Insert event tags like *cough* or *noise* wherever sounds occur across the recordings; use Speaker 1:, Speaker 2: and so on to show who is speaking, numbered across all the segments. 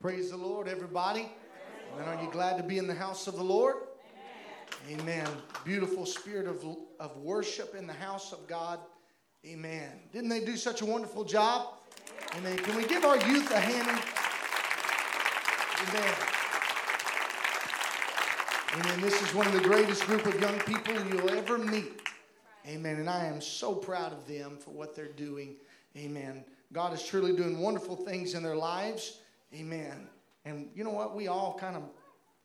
Speaker 1: Praise the Lord, everybody. And are you glad to be in the house of the Lord? Amen. Amen. Beautiful spirit of, of worship in the house of God. Amen. Didn't they do such a wonderful job? Amen. Can we give our youth a hand? Amen. Amen. This is one of the greatest group of young people you'll ever meet. Amen. And I am so proud of them for what they're doing. Amen. God is truly doing wonderful things in their lives. Amen. And you know what? We all kind of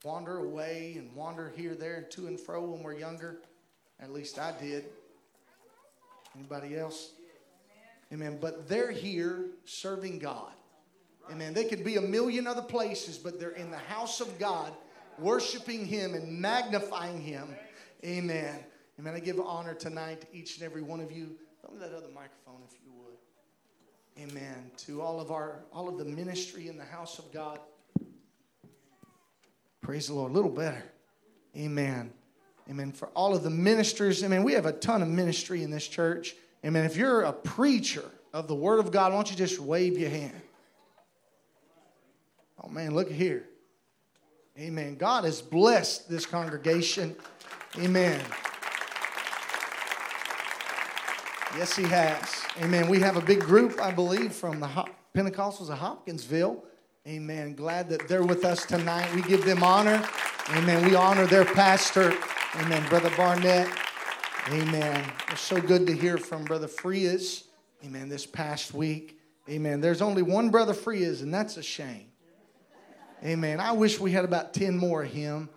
Speaker 1: wander away and wander here, there, and to and fro when we're younger. At least I did. Anybody else? Amen. But they're here serving God. Amen. They could be a million other places, but they're in the house of God, worshiping Him and magnifying Him. Amen. Amen. I give honor tonight to each and every one of you. Throw me that other microphone if you would. Amen. To all of our all of the ministry in the house of God. Praise the Lord. A little better. Amen. Amen. For all of the ministers, amen. We have a ton of ministry in this church. Amen. If you're a preacher of the Word of God, why don't you just wave your hand? Oh, man, look here. Amen. God has blessed this congregation. Amen. Yes, He has. Amen. We have a big group, I believe, from the Pentecostals of Hopkinsville. Amen. Glad that they're with us tonight. We give them honor. Amen. We honor their pastor. Amen. Brother Barnett. Amen. It's so good to hear from Brother Frias. Amen. This past week. Amen. There's only one Brother Frias, and that's a shame. Amen. I wish we had about 10 more of him.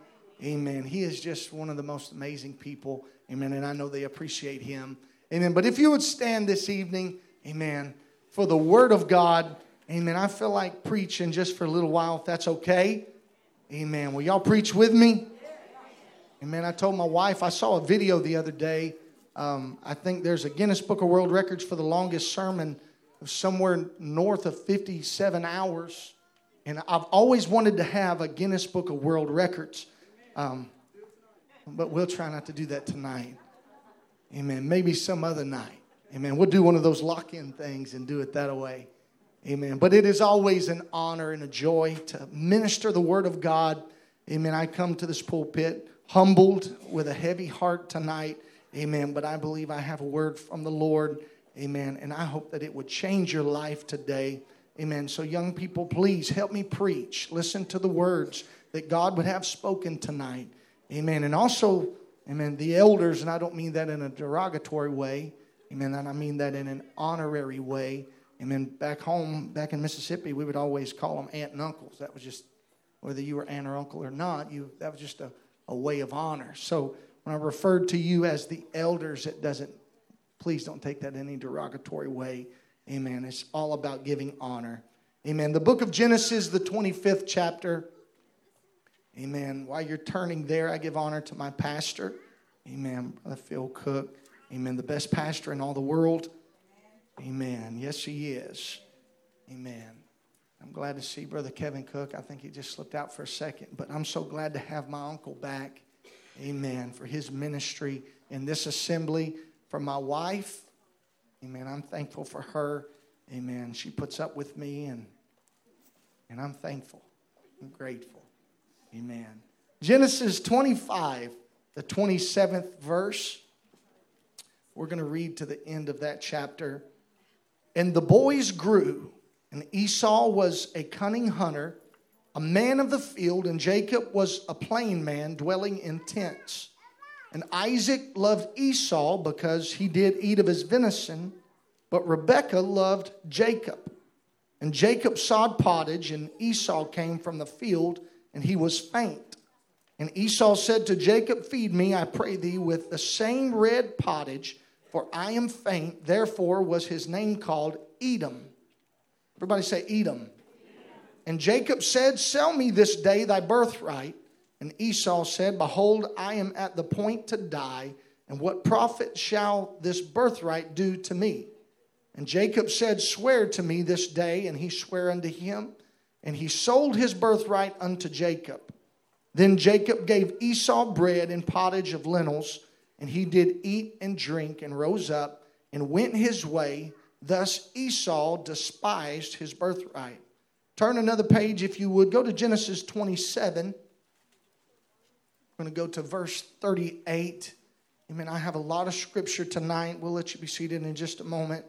Speaker 1: Amen. He is just one of the most amazing people. Amen. And I know they appreciate him. Amen. But if you would stand this evening, amen, for the word of God, amen. I feel like preaching just for a little while, if that's okay. Amen. Will y'all preach with me? Amen. I told my wife, I saw a video the other day. Um, I think there's a Guinness Book of World Records for the longest sermon somewhere north of 57 hours. And I've always wanted to have a Guinness Book of World Records. Um, but we'll try not to do that tonight. Amen. Maybe some other night. Amen. We'll do one of those lock in things and do it that way. Amen. But it is always an honor and a joy to minister the Word of God. Amen. I come to this pulpit humbled with a heavy heart tonight. Amen. But I believe I have a word from the Lord. Amen. And I hope that it would change your life today. Amen. So, young people, please help me preach. Listen to the words that God would have spoken tonight. Amen. And also, amen, the elders, and I don't mean that in a derogatory way. Amen. And I mean that in an honorary way. Amen. Back home, back in Mississippi, we would always call them aunt and uncles. That was just, whether you were aunt or uncle or not, you that was just a, a way of honor. So when I referred to you as the elders, it doesn't, please don't take that in any derogatory way. Amen. It's all about giving honor. Amen. The book of Genesis, the 25th chapter. Amen. While you're turning there, I give honor to my pastor. Amen. Brother Phil Cook. Amen. The best pastor in all the world. Amen. Yes, he is. Amen. I'm glad to see Brother Kevin Cook. I think he just slipped out for a second, but I'm so glad to have my uncle back. Amen. For his ministry in this assembly. For my wife. Amen. I'm thankful for her. Amen. She puts up with me and and I'm thankful. I'm grateful. Amen. Genesis 25, the 27th verse. We're going to read to the end of that chapter. And the boys grew, and Esau was a cunning hunter, a man of the field, and Jacob was a plain man dwelling in tents. And Isaac loved Esau because he did eat of his venison but Rebekah loved Jacob. And Jacob sawed pottage, and Esau came from the field, and he was faint. And Esau said to Jacob, Feed me, I pray thee, with the same red pottage, for I am faint. Therefore was his name called Edom. Everybody say Edom. And Jacob said, Sell me this day thy birthright. And Esau said, Behold, I am at the point to die, and what profit shall this birthright do to me? And Jacob said, Swear to me this day. And he sware unto him. And he sold his birthright unto Jacob. Then Jacob gave Esau bread and pottage of lentils. And he did eat and drink and rose up and went his way. Thus Esau despised his birthright. Turn another page if you would. Go to Genesis 27. I'm going to go to verse 38. Amen. I have a lot of scripture tonight. We'll let you be seated in just a moment.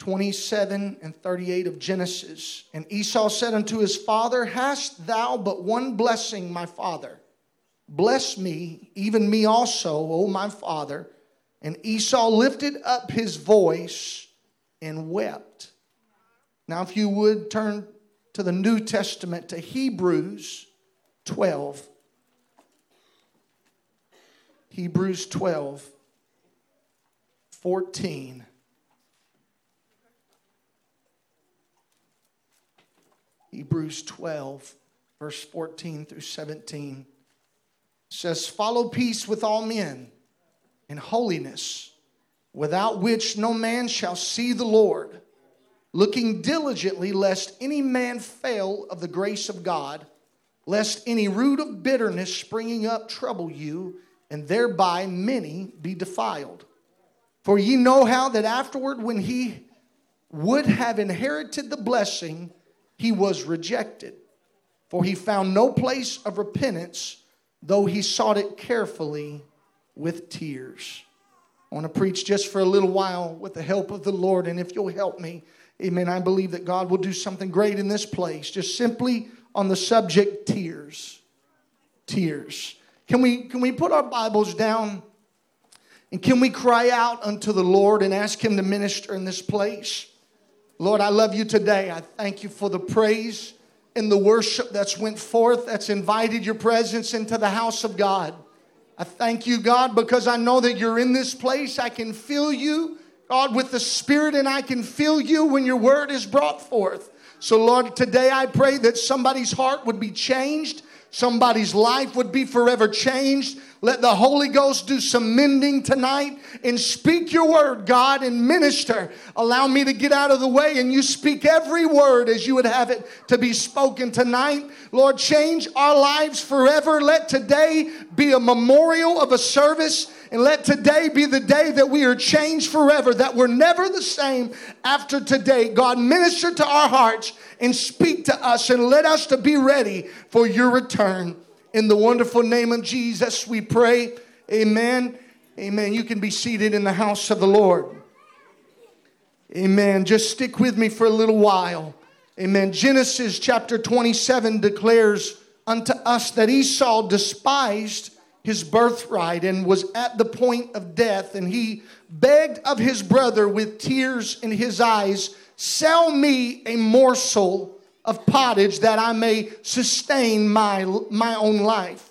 Speaker 1: 27 and 38 of Genesis. And Esau said unto his father, Hast thou but one blessing, my father? Bless me, even me also, O my father. And Esau lifted up his voice and wept. Now, if you would turn to the New Testament to Hebrews 12. Hebrews 12, 14. Hebrews 12, verse 14 through 17 says, Follow peace with all men and holiness, without which no man shall see the Lord, looking diligently lest any man fail of the grace of God, lest any root of bitterness springing up trouble you, and thereby many be defiled. For ye know how that afterward, when he would have inherited the blessing, he was rejected. For he found no place of repentance, though he sought it carefully with tears. I want to preach just for a little while with the help of the Lord. And if you'll help me, amen, I believe that God will do something great in this place. Just simply on the subject tears. Tears. Can we, can we put our Bibles down? And can we cry out unto the Lord and ask Him to minister in this place? Lord, I love you today. I thank you for the praise and the worship that's went forth, that's invited your presence into the house of God. I thank you, God, because I know that you're in this place. I can feel you, God, with the Spirit, and I can feel you when your word is brought forth. So, Lord, today I pray that somebody's heart would be changed, somebody's life would be forever changed. Let the Holy Ghost do some mending tonight and speak your word, God, and minister. Allow me to get out of the way and you speak every word as you would have it to be spoken tonight. Lord, change our lives forever. Let today be a memorial of a service and let today be the day that we are changed forever, that we're never the same after today. God, minister to our hearts and speak to us and let us to be ready for your return. In the wonderful name of Jesus, we pray. Amen. Amen. You can be seated in the house of the Lord. Amen. Just stick with me for a little while. Amen. Genesis chapter 27 declares unto us that Esau despised his birthright and was at the point of death, and he begged of his brother with tears in his eyes, Sell me a morsel of pottage that I may sustain my, my own life.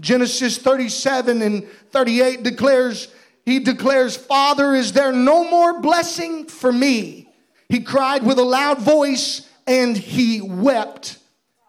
Speaker 1: Genesis 37 and 38 declares, he declares, Father, is there no more blessing for me? He cried with a loud voice and he wept.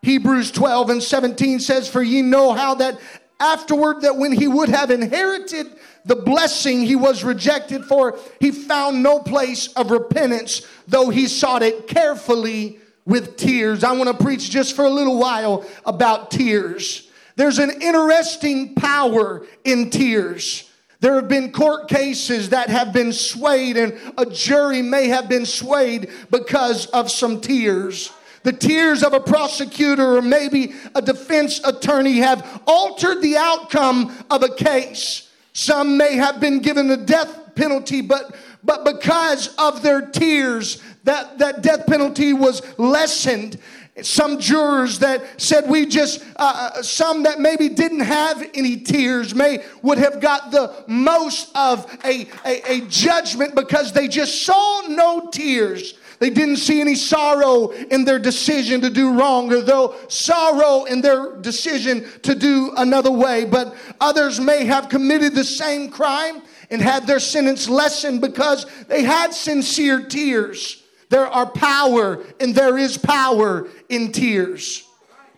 Speaker 1: Hebrews 12 and 17 says, For ye know how that afterward, that when he would have inherited the blessing he was rejected for, he found no place of repentance, though he sought it carefully with tears. I want to preach just for a little while about tears. There's an interesting power in tears. There have been court cases that have been swayed, and a jury may have been swayed because of some tears. The tears of a prosecutor or maybe a defense attorney have altered the outcome of a case. Some may have been given the death penalty, but, but because of their tears, that, that death penalty was lessened. Some jurors that said we just, uh, uh, some that maybe didn't have any tears may would have got the most of a, a, a judgment because they just saw no tears. They didn't see any sorrow in their decision to do wrong, or though sorrow in their decision to do another way. But others may have committed the same crime and had their sentence lessened because they had sincere tears. There are power and there is power in tears.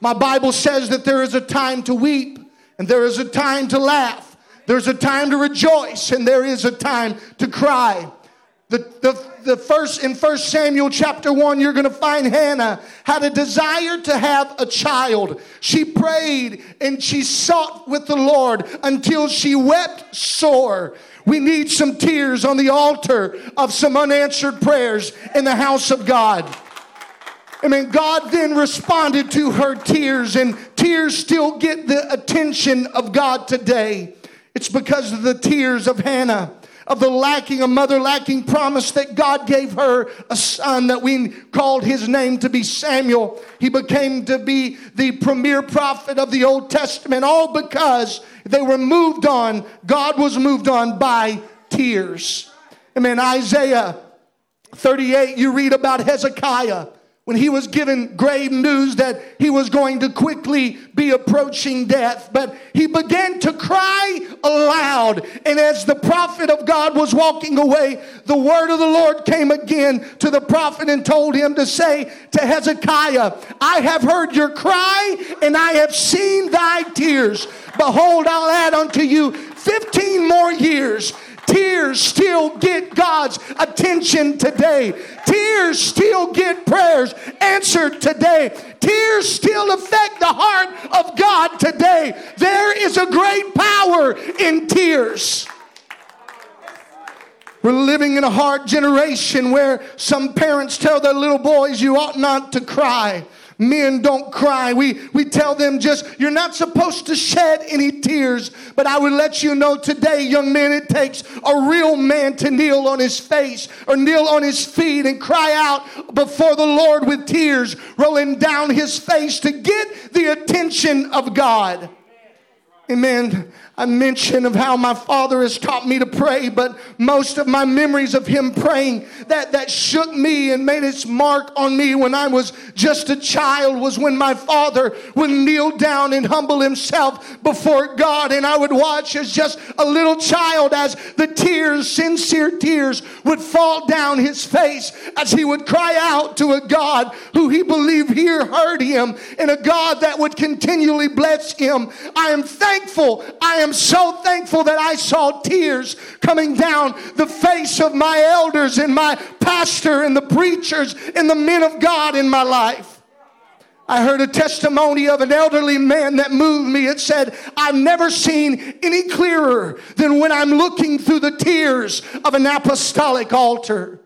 Speaker 1: My Bible says that there is a time to weep and there is a time to laugh. There's a time to rejoice and there is a time to cry. The, the, the first in First Samuel chapter 1, you're to find Hannah had a desire to have a child. She prayed and she sought with the Lord until she wept sore. We need some tears on the altar of some unanswered prayers in the house of God. I mean, God then responded to her tears, and tears still get the attention of God today. It's because of the tears of Hannah, of the lacking, a mother lacking promise that God gave her a son that we called his name to be Samuel. He became to be the premier prophet of the Old Testament, all because they were moved on. God was moved on by tears. Amen. Isaiah 38, you read about Hezekiah when he was given grave news that he was going to quickly be approaching death. But he began to cry aloud. And as the prophet of God was walking away, the word of the Lord came again to the prophet and told him to say to Hezekiah, I have heard your cry and I have seen thy tears. Behold, I'll add unto you 15 more years Tears still get God's attention today. Tears still get prayers answered today. Tears still affect the heart of God today. There is a great power in tears. We're living in a hard generation where some parents tell their little boys, You ought not to cry. Men don't cry. We, we tell them just, you're not supposed to shed any tears. But I would let you know today, young men, it takes a real man to kneel on his face or kneel on his feet and cry out before the Lord with tears rolling down his face to get the attention of God. Amen. I mention of how my father has taught me to pray, but most of my memories of him praying that, that shook me and made its mark on me when I was just a child was when my father would kneel down and humble himself before God. And I would watch as just a little child as the tears, sincere tears, would fall down his face as he would cry out to a God who he believed here heard him and a God that would continually bless him. I am thankful. I am so thankful that I saw tears coming down the face of my elders and my pastor and the preachers and the men of God in my life. I heard a testimony of an elderly man that moved me. It said, I've never seen any clearer than when I'm looking through the tears of an apostolic altar.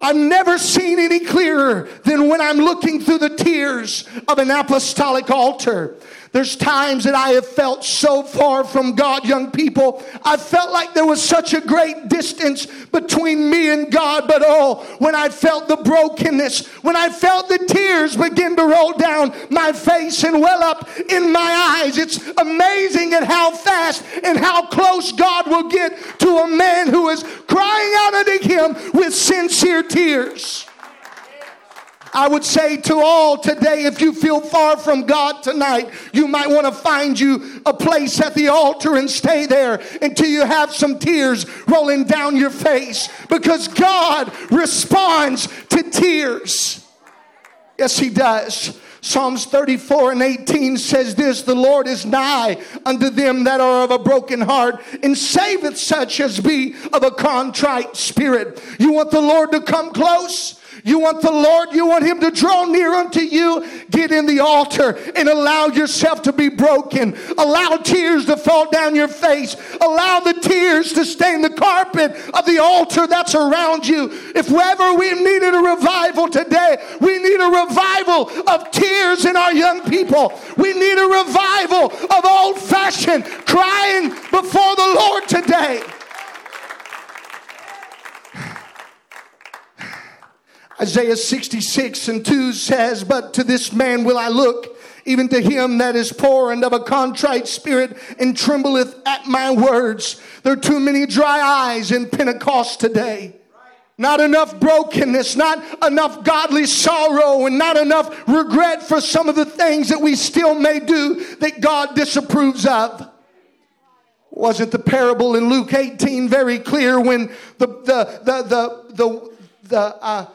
Speaker 1: I've never seen any clearer than when I'm looking through the tears of an apostolic altar. There's times that I have felt so far from God, young people. I felt like there was such a great distance between me and God. But oh, when I felt the brokenness, when I felt the tears begin to roll down my face and well up in my eyes, it's amazing at how fast and how close God will get to a man who is crying out unto Him with sincere tears. I would say to all today, if you feel far from God tonight, you might want to find you a place at the altar and stay there until you have some tears rolling down your face because God responds to tears. Yes, He does. Psalms 34 and 18 says this The Lord is nigh unto them that are of a broken heart and saveth such as be of a contrite spirit. You want the Lord to come close? You want the Lord, you want Him to draw near unto you. Get in the altar and allow yourself to be broken. Allow tears to fall down your face. Allow the tears to stain the carpet of the altar that's around you. If ever we needed a revival today, we need a revival of tears in our young people. We need a revival of old fashioned crying before the Lord today. Isaiah 66 and 2 says, But to this man will I look, even to him that is poor and of a contrite spirit and trembleth at my words. There are too many dry eyes in Pentecost today. Not enough brokenness, not enough godly sorrow, and not enough regret for some of the things that we still may do that God disapproves of. Wasn't the parable in Luke 18 very clear when the, the, the, the, the, the uh,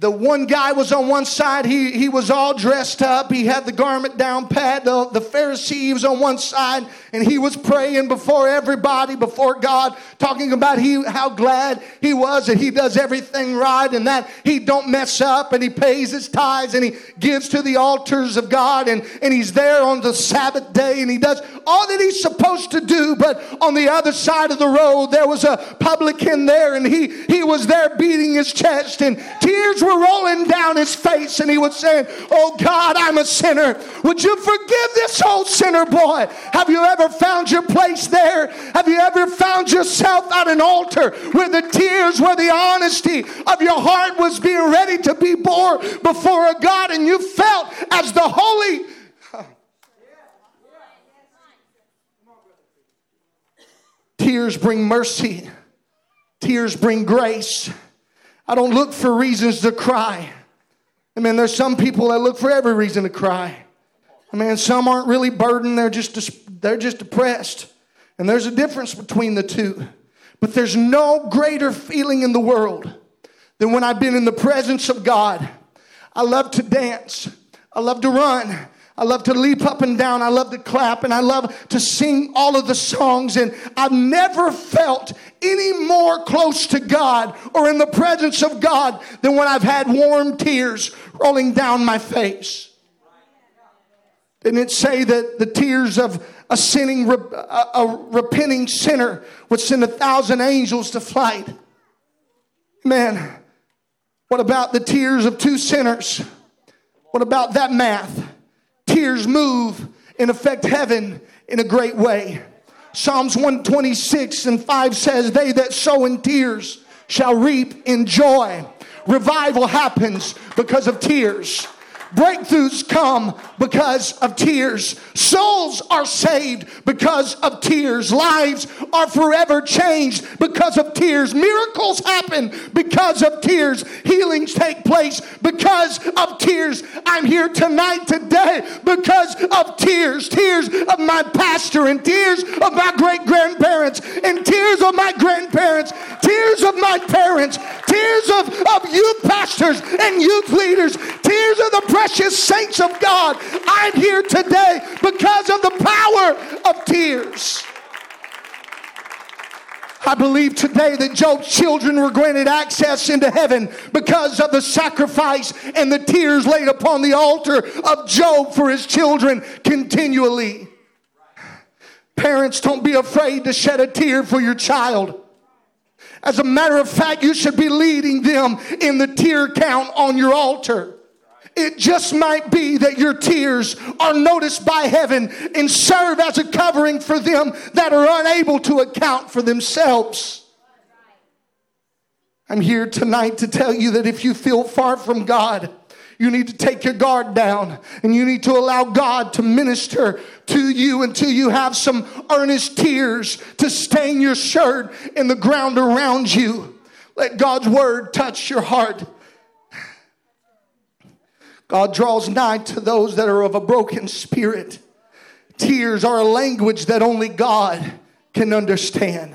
Speaker 1: the one guy was on one side he, he was all dressed up he had the garment down pat the, the pharisee was on one side and he was praying before everybody before god talking about he, how glad he was that he does everything right and that he don't mess up and he pays his tithes and he gives to the altars of god and, and he's there on the sabbath day and he does all that he's supposed to do but on the other side of the road there was a publican there and he, he was there beating his chest and tears were rolling down his face and he was saying, Oh God, I'm a sinner. Would you forgive this old sinner boy? Have you ever found your place there? Have you ever found yourself at an altar where the tears, where the honesty of your heart was being ready to be bore before a God and you felt as the holy Tears bring mercy. Tears bring grace. I don't look for reasons to cry. I mean, there's some people that look for every reason to cry. I mean, some aren't really burdened, they're just, they're just depressed. And there's a difference between the two. But there's no greater feeling in the world than when I've been in the presence of God. I love to dance, I love to run, I love to leap up and down. I love to clap and I love to sing all of the songs. And I've never felt any more close to God or in the presence of God than when I've had warm tears rolling down my face. Didn't it say that the tears of a sinning, a, repenting sinner would send a thousand angels to flight? Man, what about the tears of two sinners? What about that math? Tears move and affect heaven in a great way. Psalms 126 and 5 says, They that sow in tears shall reap in joy. Revival happens because of tears. Breakthroughs come because of tears. Souls are saved because of tears. Lives are forever changed because of tears. Miracles happen because of tears. Healings take place because of tears. I'm here tonight, today, because of tears. Tears of my pastor and tears of my great grandparents and tears of my grandparents, tears of my parents, tears of, of youth pastors and youth leaders, tears of the precious saints of God. I'm here today because of the power of tears. I believe today that Job's children were granted access into heaven because of the sacrifice and the tears laid upon the altar of Job for his children continually. Parents, don't be afraid to shed a tear for your child. As a matter of fact, you should be leading them in the tear count on your altar. It just might be that your tears are noticed by heaven and serve as a covering for them that are unable to account for themselves. I'm here tonight to tell you that if you feel far from God, you need to take your guard down and you need to allow God to minister to you until you have some earnest tears to stain your shirt and the ground around you. Let God's word touch your heart. God draws nigh to those that are of a broken spirit. Tears are a language that only God can understand.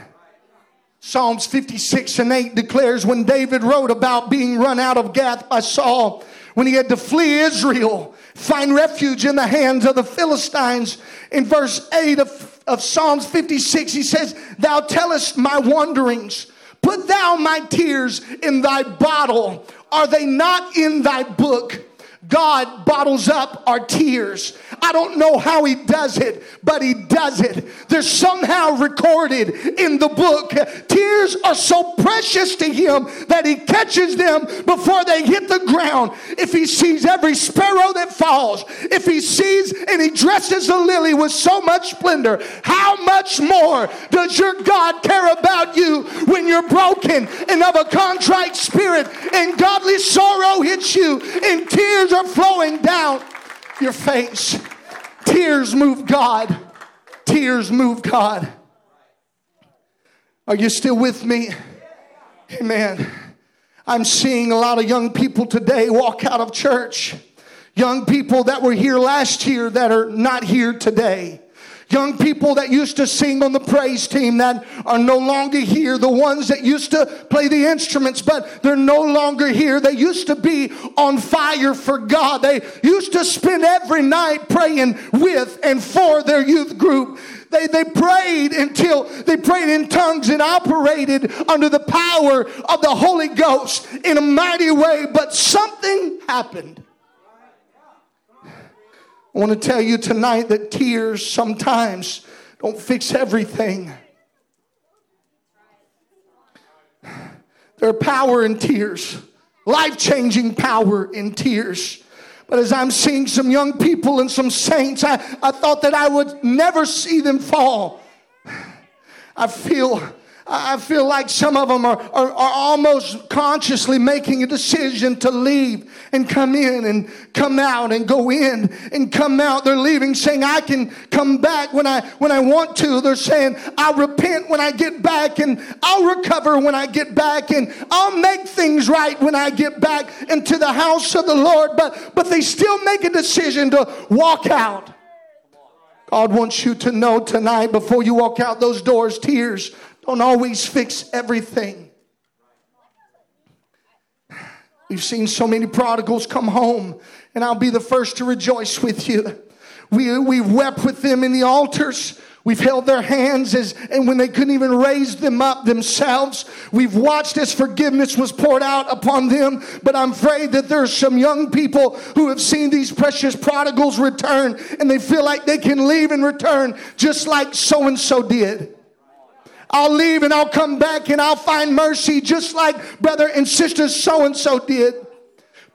Speaker 1: Psalms 56 and 8 declares when David wrote about being run out of Gath by Saul, when he had to flee Israel, find refuge in the hands of the Philistines. In verse 8 of, of Psalms 56, he says, Thou tellest my wanderings, put thou my tears in thy bottle. Are they not in thy book? God bottles up our tears. I don't know how He does it, but He does it. They're somehow recorded in the book. Tears are so precious to Him that He catches them before they hit the ground. If He sees every sparrow that falls, if He sees and He dresses the lily with so much splendor, how much more does your God care about you when you're broken and of a contrite spirit and godly sorrow hits you and are flowing down your face. Tears move God. Tears move God. Are you still with me? Amen. I'm seeing a lot of young people today walk out of church. Young people that were here last year that are not here today. Young people that used to sing on the praise team that are no longer here. The ones that used to play the instruments, but they're no longer here. They used to be on fire for God. They used to spend every night praying with and for their youth group. They, they prayed until they prayed in tongues and operated under the power of the Holy Ghost in a mighty way, but something happened. I want to tell you tonight that tears sometimes don't fix everything. There are power in tears. life changing power in tears. But as I'm seeing some young people and some saints, I, I thought that I would never see them fall. I feel I feel like some of them are, are, are, almost consciously making a decision to leave and come in and come out and go in and come out. They're leaving saying, I can come back when I, when I want to. They're saying, I'll repent when I get back and I'll recover when I get back and I'll make things right when I get back into the house of the Lord. But, but they still make a decision to walk out. God wants you to know tonight before you walk out those doors, tears don't always fix everything. We've seen so many prodigals come home, and I'll be the first to rejoice with you. We, we've wept with them in the altars. We've held their hands as, and when they couldn't even raise them up themselves, we've watched as forgiveness was poured out upon them. But I'm afraid that there's some young people who have seen these precious prodigals return and they feel like they can leave and return just like so and so did. I'll leave and I'll come back and I'll find mercy just like brother and sister so and so did.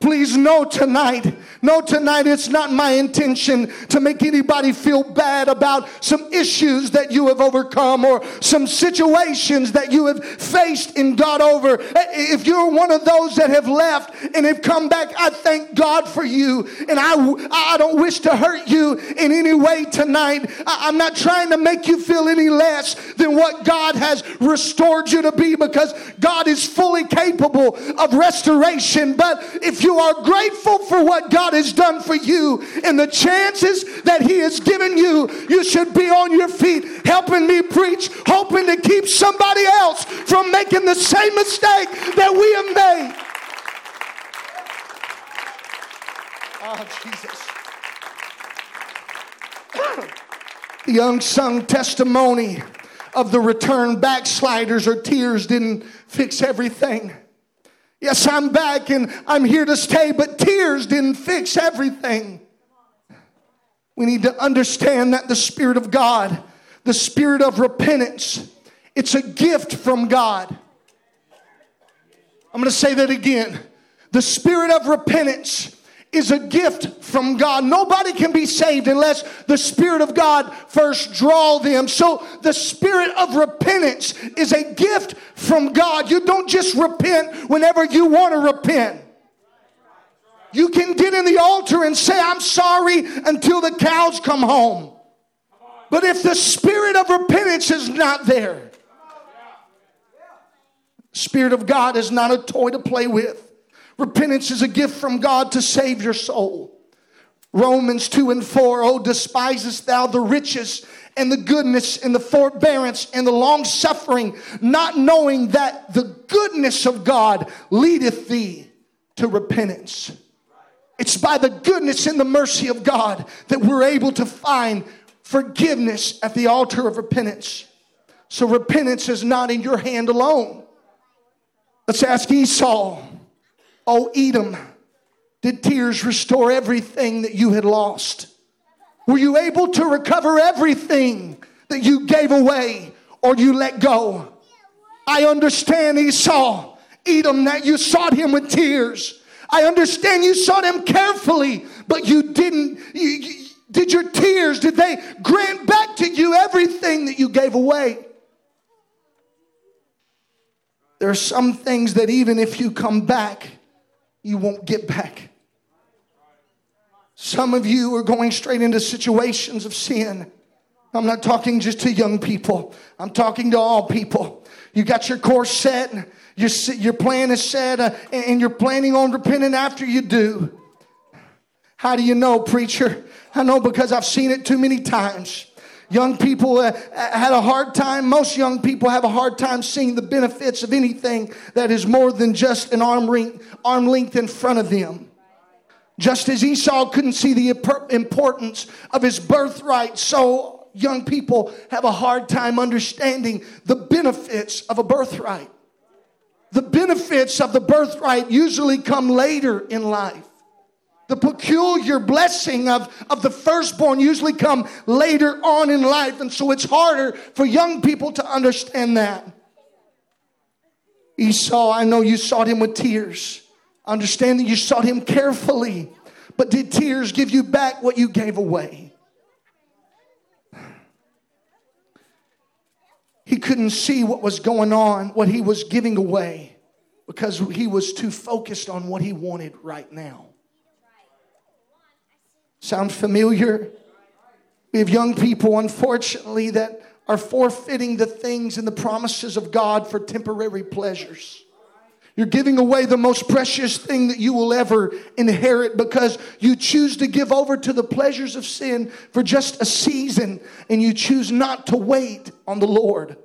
Speaker 1: Please know tonight, know tonight it's not my intention to make anybody feel bad about some issues that you have overcome or some situations that you have faced and got over. Eh, if you're one of those that have left and have come back, I thank God for you. And I, I don't wish to hurt you in any way tonight. I'm not trying to make you feel any less than what God has restored you to be because God is fully capable of restoration. But if you you are grateful for what God has done for you and the chances that He has given you, you should be on your feet helping me preach, hoping to keep somebody else from making the same mistake that we have made. Oh, Jesus. the unsung testimony of the return backsliders or tears didn't fix everything. Yes, I'm back and I'm here to stay, but tears didn't fix everything. We need to understand that the Spirit of God, the Spirit of repentance, it's a gift from God. I'm going to say that again. The Spirit of repentance is a gift from God. Nobody can be saved unless the Spirit of God first draw them. So the spirit of repentance is a gift from God. You don't just repent whenever you want to repent. You can get in the altar and say, I'm sorry until the cows come home. But if the spirit of repentance is not there, Spirit of God is not a toy to play with. Repentance is a gift from God to save your soul. Romans 2 and 4, oh, despisest thou the riches and the goodness and the forbearance and the long suffering, not knowing that the goodness of God leadeth thee to repentance. It's by the goodness and the mercy of God that we're able to find forgiveness at the altar of repentance. So repentance is not in your hand alone. Let's ask Esau. Oh, Edom, did tears restore everything that you had lost? Were you able to recover everything that you gave away or you let go? I understand Esau, Edom, that you sought him with tears. I understand you sought him carefully, but you didn't. You, you, did your tears, did they grant back to you everything that you gave away? There are some things that even if you come back, you won't get back. Some of you are going straight into situations of sin. I'm not talking just to young people, I'm talking to all people. You got your course set, your, your plan is set, uh, and you're planning on repenting after you do. How do you know, preacher? I know because I've seen it too many times. Young people uh, had a hard time, most young people have a hard time seeing the benefits of anything that is more than just an arm, ring, arm length in front of them. Just as Esau couldn't see the importance of his birthright, so young people have a hard time understanding the benefits of a birthright. The benefits of the birthright usually come later in life the peculiar blessing of, of the firstborn usually come later on in life and so it's harder for young people to understand that esau i know you sought him with tears Understand that you sought him carefully, but did tears give you back what you gave away? He couldn't see what was going on, what he was giving away, because he was too focused on what he wanted right now. Sound familiar? We have young people, unfortunately, that are forfeiting the things and the promises of God for temporary pleasures. You're giving away the most precious thing that you will ever inherit because you choose to give over to the pleasures of sin for just a season and you choose not to wait on the Lord.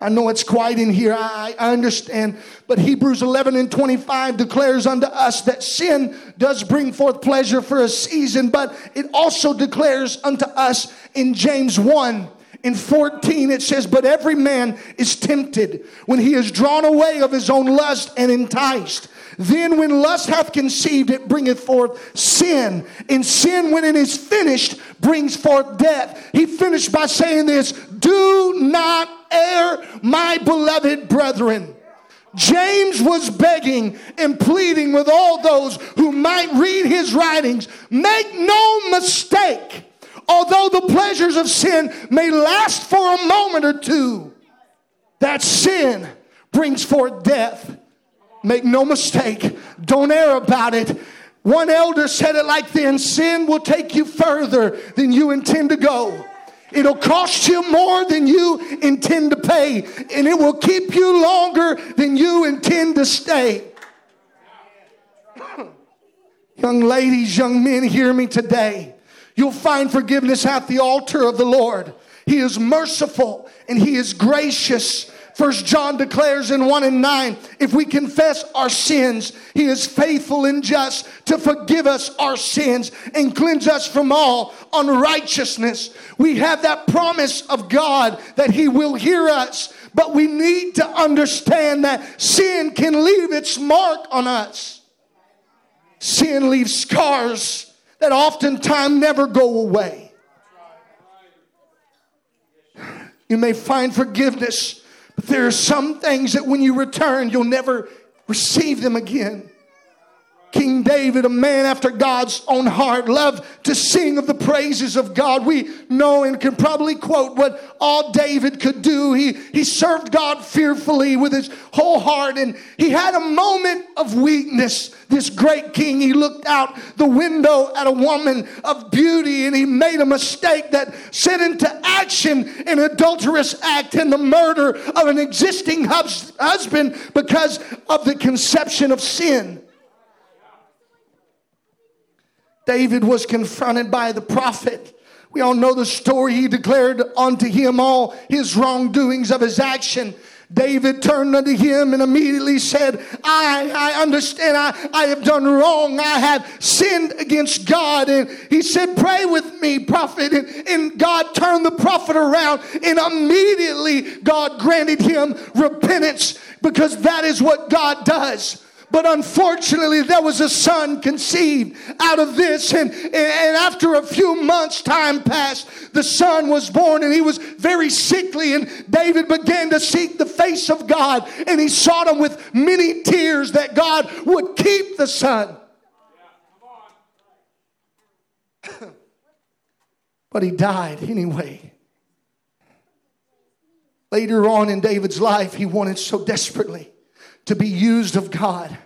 Speaker 1: I know it's quiet in here. I, I, understand. But Hebrews 11 and 25 declares unto us that sin does bring forth pleasure for a season, but it also declares unto us in James 1 in 14 it says, But every man is tempted when he is drawn away of his own lust and enticed. Then when lust hath conceived, it bringeth forth sin. And sin, when it is finished, brings forth death. He finished by saying this Do not err, my beloved brethren. James was begging and pleading with all those who might read his writings. Make no mistake, although the pleasures of sin may last for a moment or two, that sin brings forth death. Make no mistake, don't err about it. One elder said it like this sin will take you further than you intend to go. It'll cost you more than you intend to pay, and it will keep you longer than you intend to stay. *coughs* young ladies, young men, hear me today. You'll find forgiveness at the altar of the Lord. He is merciful and He is gracious. First John declares in 1 and 9, if we confess our sins, he is faithful and just to forgive us our sins and cleanse us from all unrighteousness. We have that promise of God that he will hear us, but we need to understand that sin can leave its mark on us. Sin leaves scars that oftentimes never go away. You may find forgiveness but there are some things that when you return, you'll never receive them again. King David, a man after God's own heart, loved to sing of the praises of God. We know and can probably quote what all David could do. He, he served God fearfully with his whole heart, and he had a moment of weakness. This great king, he looked out the window at a woman of beauty, and he made a mistake that set into action an adulterous act and the murder of an existing husband because of the conception of sin. David was confronted by the prophet. We all know the story. He declared unto him all his wrongdoings of his action. David turned unto him and immediately said, I, I understand I, I have done wrong. I have sinned against God. And he said, Pray with me, prophet. And, and God turned the prophet around and immediately God granted him repentance because that is what God does. But unfortunately, there was a son conceived out of this. And, and after a few months' time passed, the son was born and he was very sickly. And David began to seek the face of God. And he sought him with many tears that God would keep the son. *coughs* but he died anyway. Later on in David's life, he wanted so desperately to be used of God.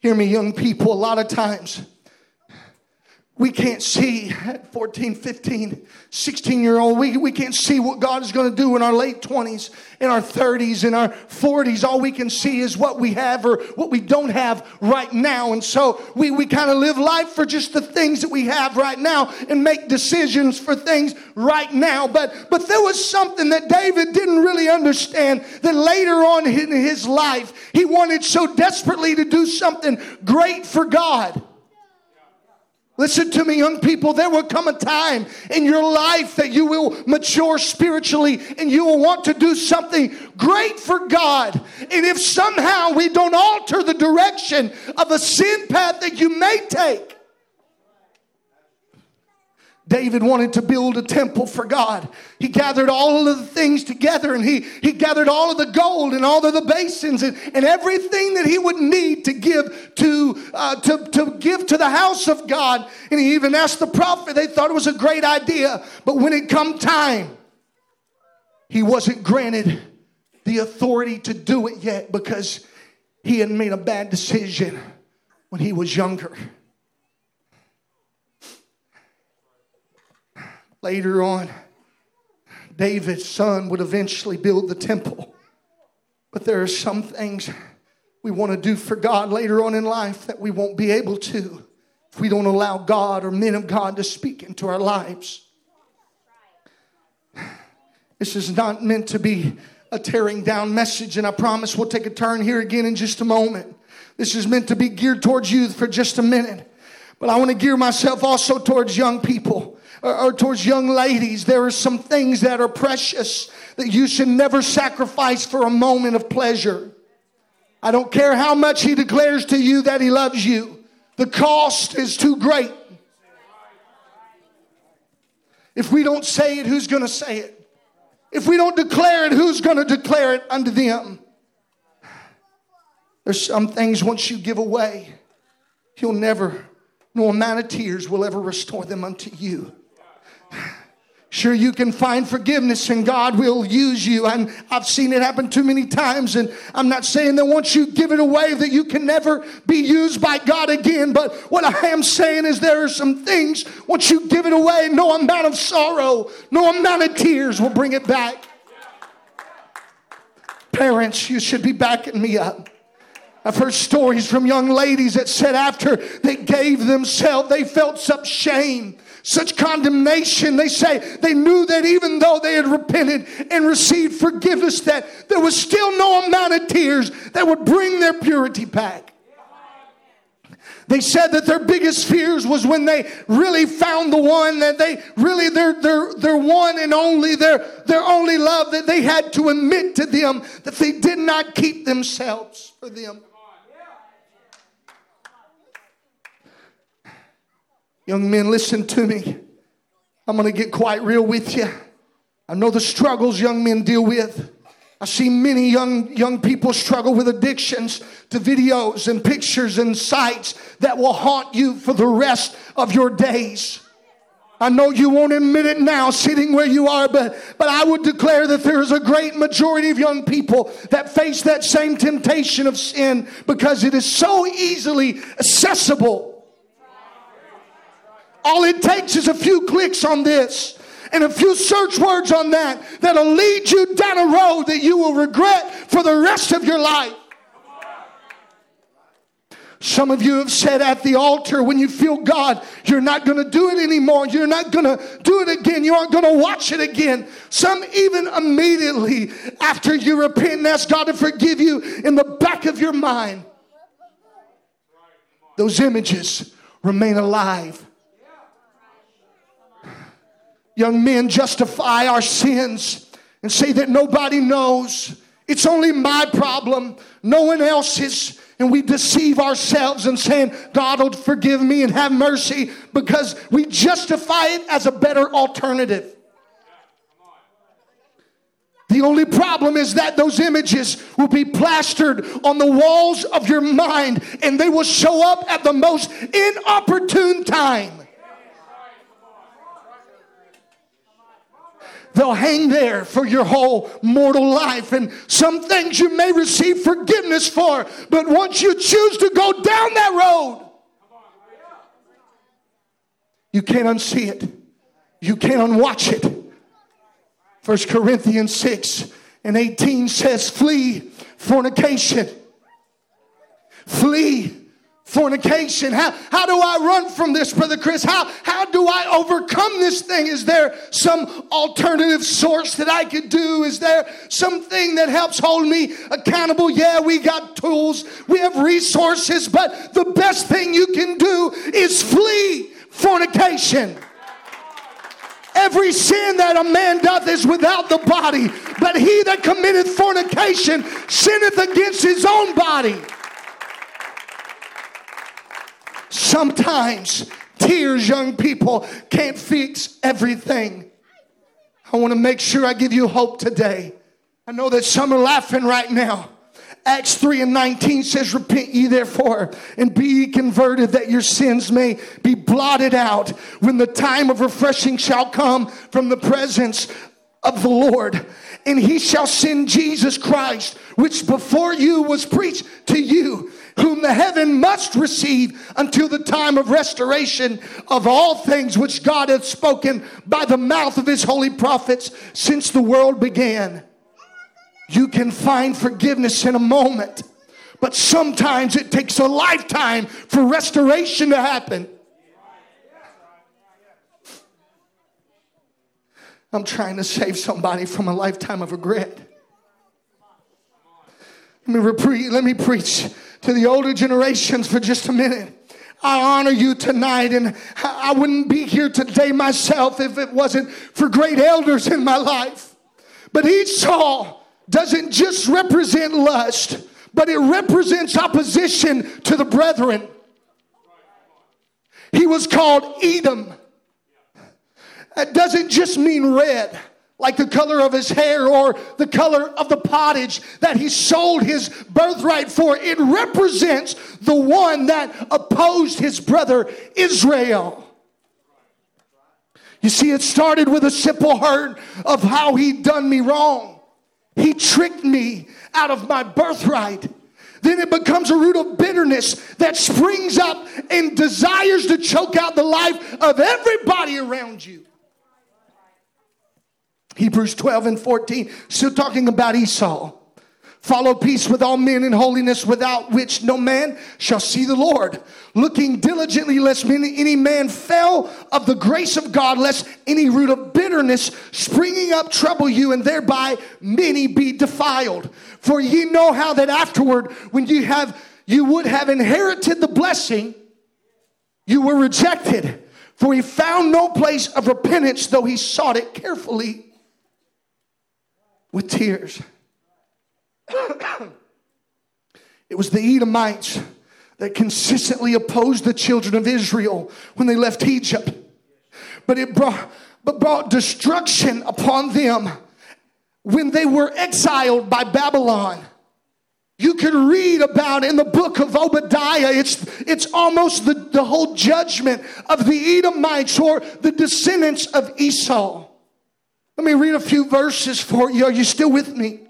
Speaker 1: Hear me, young people, a lot of times we can't see at 14, 15, 16 year old, we, we can't see what God is going to do in our late 20s, in our 30s, in our 40s. All we can see is what we have or what we don't have right now. And so we, we kind of live life for just the things that we have right now and make decisions for things right now. But, but there was something that David didn't really understand that later on in his life, he wanted so desperately to do something great for God. Listen to me, young people. There will come a time in your life that you will mature spiritually and you will want to do something great for God. And if somehow we don't alter the direction of a sin path that you may take, David wanted to build a temple for God. He gathered all of the things together and he, he gathered all of the gold and all of the basins and, and everything that he would need to give to, uh, to, to give to the house of God. And he even asked the prophet, they thought it was a great idea. But when it come time, he wasn't granted the authority to do it yet because he had made a bad decision when he was younger. Later on, David's son would eventually build the temple. But there are some things we want to do for God later on in life that we won't be able to if we don't allow God or men of God to speak into our lives. This is not meant to be a tearing down message, and I promise we'll take a turn here again in just a moment. This is meant to be geared towards youth for just a minute. But I want to gear myself also towards young people or, or towards young ladies, there are some things that are precious that you should never sacrifice for a moment of pleasure. I don't care how much he declares to you that he loves you, the cost is too great. If we don't say it, who's going to say it? If we don't declare it, who's going to declare it unto them? There's some things once you give away, you'll never, no amount of tears will ever restore them unto you. Sure, you can find forgiveness and God will use you. And I've seen it happen too many times. And I'm not saying that once you give it away that you can never be used by God again. But what I am saying is there are some things, once you give it away, no amount of sorrow, no amount of tears will bring it back. Parents, you should be backing me up. I've heard stories from young ladies that said after they gave themselves, they felt some shame such condemnation. They say they knew that even though they had repented and received forgiveness, that there was still no amount of tears that would bring their purity back. They said that their biggest fears was when they really found the one that they really their their their one and only their their only love that they had to admit to them that they did not keep themselves for them. Young men, listen to me. I'm going to get quite real with you. I know the struggles young men deal with. I see many young, young people struggle with addictions to videos and pictures and sites that will haunt you for the rest of your days. I know you won't admit it now sitting where you are, but, but I would declare that there is a great majority of young people that face that same temptation of sin because it is so easily accessible. All it takes is a few clicks on this and a few search words on that that'll lead you down a road that you will regret for the rest of your life. Some of you have said at the altar when you feel God, you're not going to do it anymore. You're not going to do it again. You aren't going to watch it again. Some even immediately after you repent and ask God to forgive you in the back of your mind, those images remain alive young men justify our sins and say that nobody knows. It's only my problem, no one else's. And we deceive ourselves and saying, God will forgive me and have mercy because we justify it as a better alternative. The only problem is that those images will be plastered on the walls of your mind and they will show up at the most inopportune time. They'll hang there for your whole mortal life. And some things you may receive forgiveness for, but once you choose to go down that road, you can't unsee it. You can't unwatch it. First Corinthians 6 and 18 says, Flee fornication. Flee fornication. How, how do I run from this, Brother Chris? How, how do I overcome this thing? Is there some alternative source that I could do? Is there something that helps hold me accountable? Yeah, we got tools, we have resources, but the best thing you can do is flee fornication. Every sin that a man doth is without the body, but he that committeth fornication sinneth against his own body. Sometimes tears, young people, can't fix everything. I want to make sure I give you hope today. I know that some are laughing right now. Acts 3 and 19 says, Repent ye therefore and be ye converted that your sins may be blotted out when the time of refreshing shall come from the presence of the Lord. And he shall send Jesus Christ, which before you was preached to you, whom the heaven must receive until the time of restoration of all things which God hath spoken by the mouth of his holy prophets since the world began. You can find forgiveness in a moment, but sometimes it takes a lifetime for restoration to happen. I'm trying to save somebody from a lifetime of regret. Let me, repre- let me preach to the older generations for just a minute. I honor you tonight, and I wouldn't be here today myself if it wasn't for great elders in my life. But Esau doesn't just represent lust, but it represents opposition to the brethren. He was called Edom. That doesn't just mean red, like the color of his hair or the color of the pottage that he sold his birthright for. It represents the one that opposed his brother Israel. You see, it started with a simple hurt of how he'd done me wrong. He tricked me out of my birthright. Then it becomes a root of bitterness that springs up and desires to choke out the life of everybody around you. Hebrews 12 and 14, still talking about Esau. Follow peace with all men in holiness, without which no man shall see the Lord. Looking diligently, lest any man fail of the grace of God, lest any root of bitterness springing up trouble you, and thereby many be defiled. For ye know how that afterward, when you have you would have inherited the blessing, you were rejected. For he found no place of repentance, though he sought it carefully with tears. it was the Edomites that consistently opposed the children of Israel when they left Egypt. But it brought, but brought destruction upon them when they were exiled by Babylon. You can read about in the book of Obadiah, it's, it's almost the, the whole judgment of the Edomites or the descendants of Esau. Let me read a few verses for you. Are you still with me?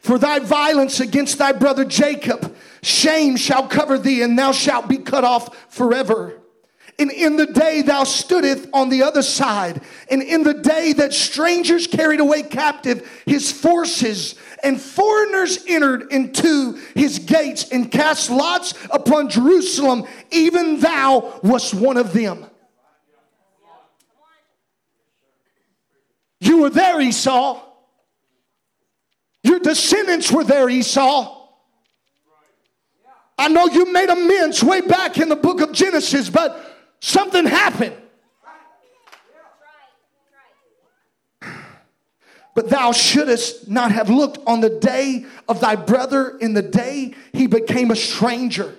Speaker 1: For thy violence against thy brother Jacob, shame shall cover thee, and thou shalt be cut off forever. And in the day thou stoodest on the other side, and in the day that strangers carried away captive his forces, and foreigners entered into his gates and cast lots upon Jerusalem, even thou wast one of them. You were there, Esau. Your descendants were there, Esau. I know you made amends way back in the book of Genesis, but something happened. But thou shouldest not have looked on the day of thy brother in the day he became a stranger.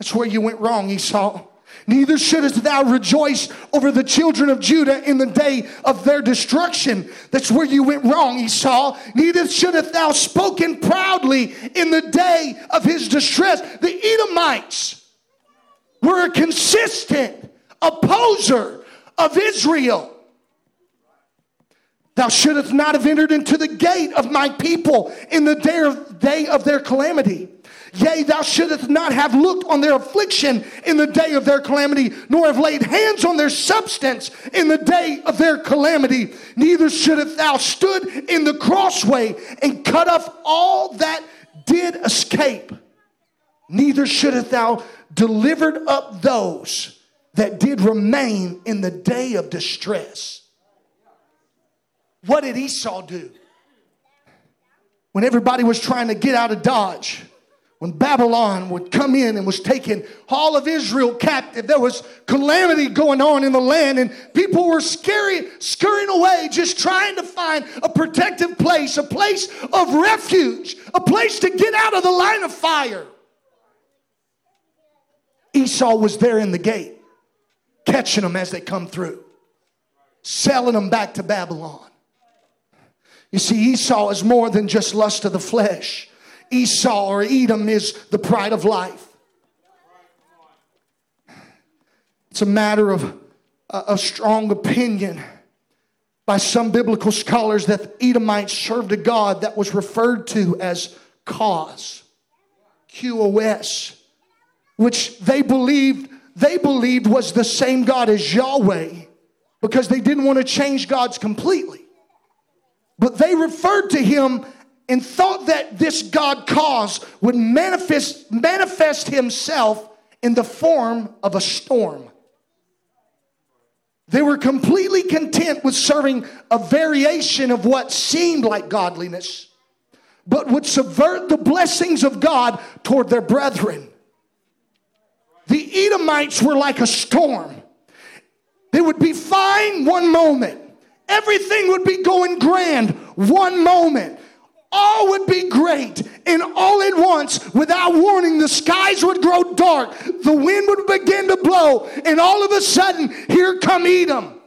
Speaker 1: That's where you went wrong, Esau. Neither shouldest thou rejoice over the children of Judah in the day of their destruction. That's where you went wrong, Esau. Neither shouldest thou spoken proudly in the day of his distress. The Edomites were a consistent opposer of Israel. Thou shouldst not have entered into the gate of my people in the day of, day of their calamity. Yea, thou shouldst not have looked on their affliction in the day of their calamity, nor have laid hands on their substance in the day of their calamity. Neither shouldst thou stood in the crossway and cut off all that did escape. Neither shouldst thou delivered up those that did remain in the day of distress. What did Esau do? When everybody was trying to get out of Dodge, when Babylon would come in and was taking all of Israel captive, there was calamity going on in the land, and people were scary, scurrying away, just trying to find a protective place, a place of refuge, a place to get out of the line of fire. Esau was there in the gate, catching them as they come through, selling them back to Babylon. You see, Esau is more than just lust of the flesh. Esau or Edom is the pride of life. It's a matter of a, a strong opinion by some biblical scholars that the Edomites served a God that was referred to as Qos, Q O S, which they believed they believed was the same God as Yahweh because they didn't want to change gods completely. But they referred to him and thought that this God Qos would manifest, manifest himself in the form of a storm. They were completely content with serving a variation of what seemed like godliness, but would subvert the blessings of God toward their brethren. The Edomites were like a storm. They would be fine one moment, Everything would be going grand one moment. All would be great, and all at once, without warning, the skies would grow dark, the wind would begin to blow, and all of a sudden, here come Edom.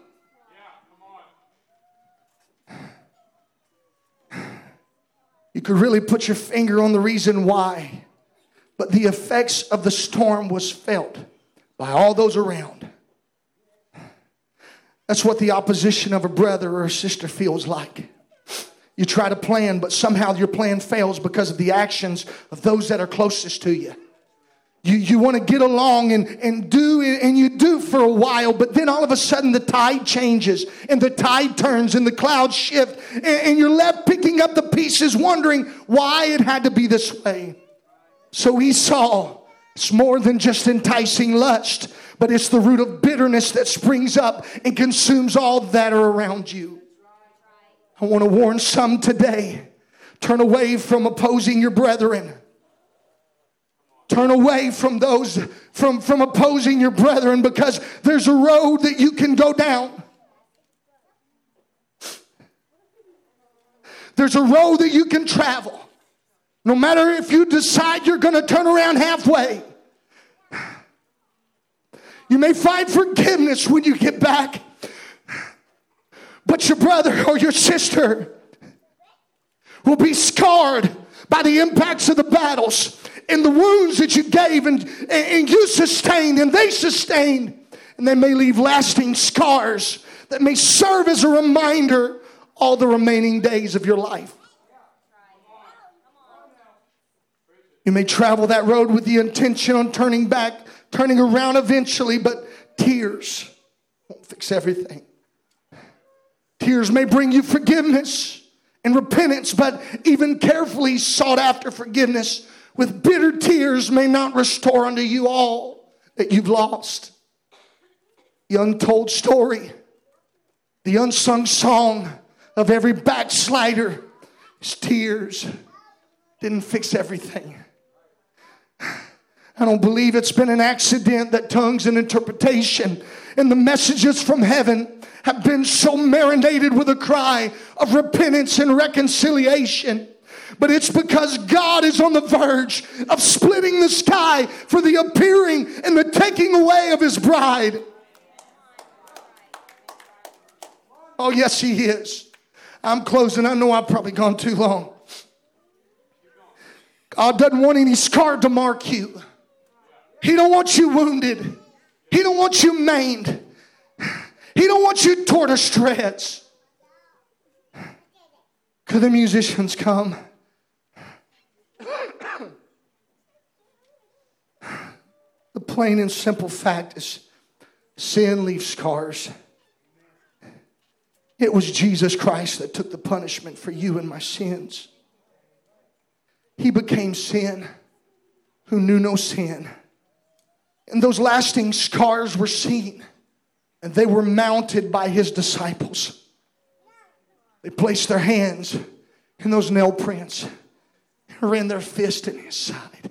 Speaker 1: yeah, come You could really put your finger on the reason why, but the effects of the storm was felt by all those around. That's what the opposition of a brother or a sister feels like. You try to plan, but somehow your plan fails because of the actions of those that are closest to you. You, you want to get along and, and do, and you do for a while, but then all of a sudden the tide changes and the tide turns and the clouds shift, and, and you're left picking up the pieces, wondering why it had to be this way. So Esau, it's more than just enticing lust but it's the root of bitterness that springs up and consumes all that are around you. I want to warn some today turn away from opposing your brethren. Turn away from those, from, from opposing your brethren because there's a road that you can go down. There's a road that you can travel. No matter if you decide you're going to turn around halfway. You may find forgiveness when you get back, but your brother or your sister will be scarred by the impacts of the battles and the wounds that you gave and, and you sustained and they sustained. And they may leave lasting scars that may serve as a reminder all the remaining days of your life. You may travel that road with the intention on turning back turning around eventually, but tears won't fix everything. Tears may bring you forgiveness and repentance, but even carefully sought after forgiveness with bitter tears may not restore unto you all that you've lost. The untold story, the unsung song of every backslider is tears. Didn't fix everything. I don't believe it's been an accident that tongues and interpretation and the messages from heaven have been so marinated with a cry of repentance and reconciliation. But it's because God is on the verge of splitting the sky for the appearing and the taking away of his bride. Oh, yes, he is. I'm closing. I know I've probably gone too long. God doesn't want any scar to mark you. He don't want you wounded. He don't want you maimed. He don't want you torn to shreds. Could the musicians come? the plain and simple fact is sin leaves scars. It was Jesus Christ that took the punishment for you and my sins. He became sin who knew no sin and those lasting scars were seen, and they were mounted by his disciples. They placed their hands in those nail prints and ran their fist in his side.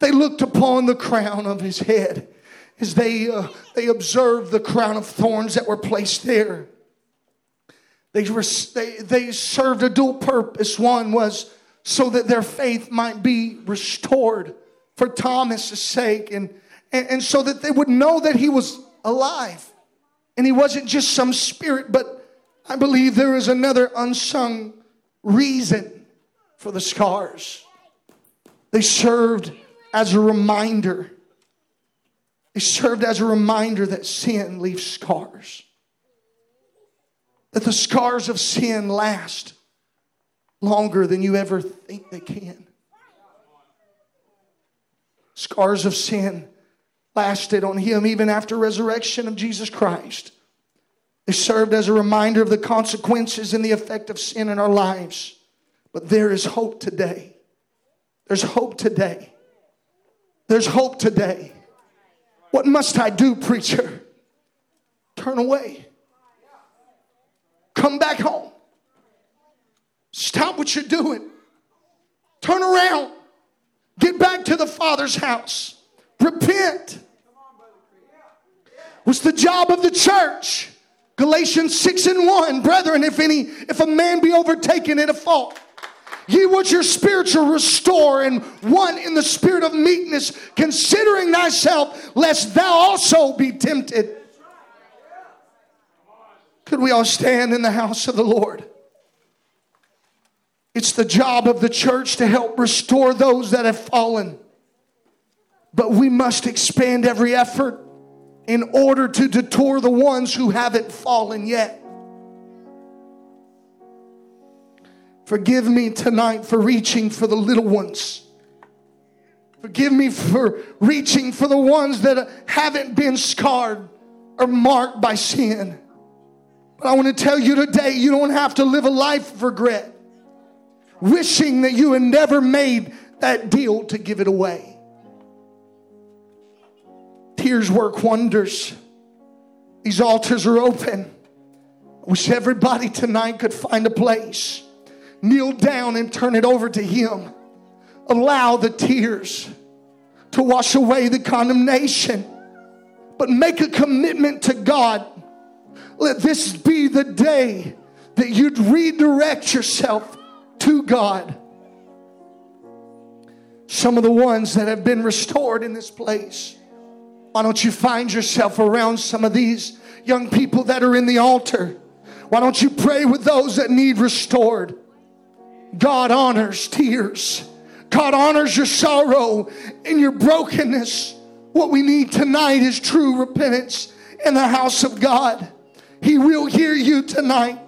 Speaker 1: They looked upon the crown of his head as they, uh, they observed the crown of thorns that were placed there. They, were, they, they served a dual purpose. One was so that their faith might be restored for Thomas's sake and, and, and so that they would know that he was alive. And he wasn't just some spirit, but I believe there is another unsung reason for the scars. They served as a reminder. They served as a reminder that sin leaves scars. That the scars of sin last longer than you ever think they can. Scars of sin lasted on him even after resurrection of Jesus Christ. They served as a reminder of the consequences and the effect of sin in our lives. But there is hope today. There's hope today. There's hope today. What must I do, preacher? Turn away. Come back home. Stop what you're doing. Turn around. Get back to the Father's house. Repent. Was the job of the church. Galatians 6 and 1. Brethren, if any, if a man be overtaken in a fault, ye would your spiritual restore and one in the spirit of meekness, considering thyself, lest thou also be tempted. Could we all stand in the house of the Lord? It's the job of the church to help restore those that have fallen. But we must expand every effort in order to detour the ones who haven't fallen yet. Forgive me tonight for reaching for the little ones. Forgive me for reaching for the ones that haven't been scarred or marked by sin. But I want to tell you today, you don't have to live a life of regret wishing that you had never made that deal to give it away. Tears work wonders. These altars are open. I wish everybody tonight could find a place, kneel down and turn it over to Him. Allow the tears to wash away the condemnation, but make a commitment to God. Let this be the day that you'd redirect yourself to God. Some of the ones that have been restored in this place. Why don't you find yourself around some of these young people that are in the altar? Why don't you pray with those that need restored? God honors tears. God honors your sorrow and your brokenness. What we need tonight is true repentance in the house of God. He will hear you tonight.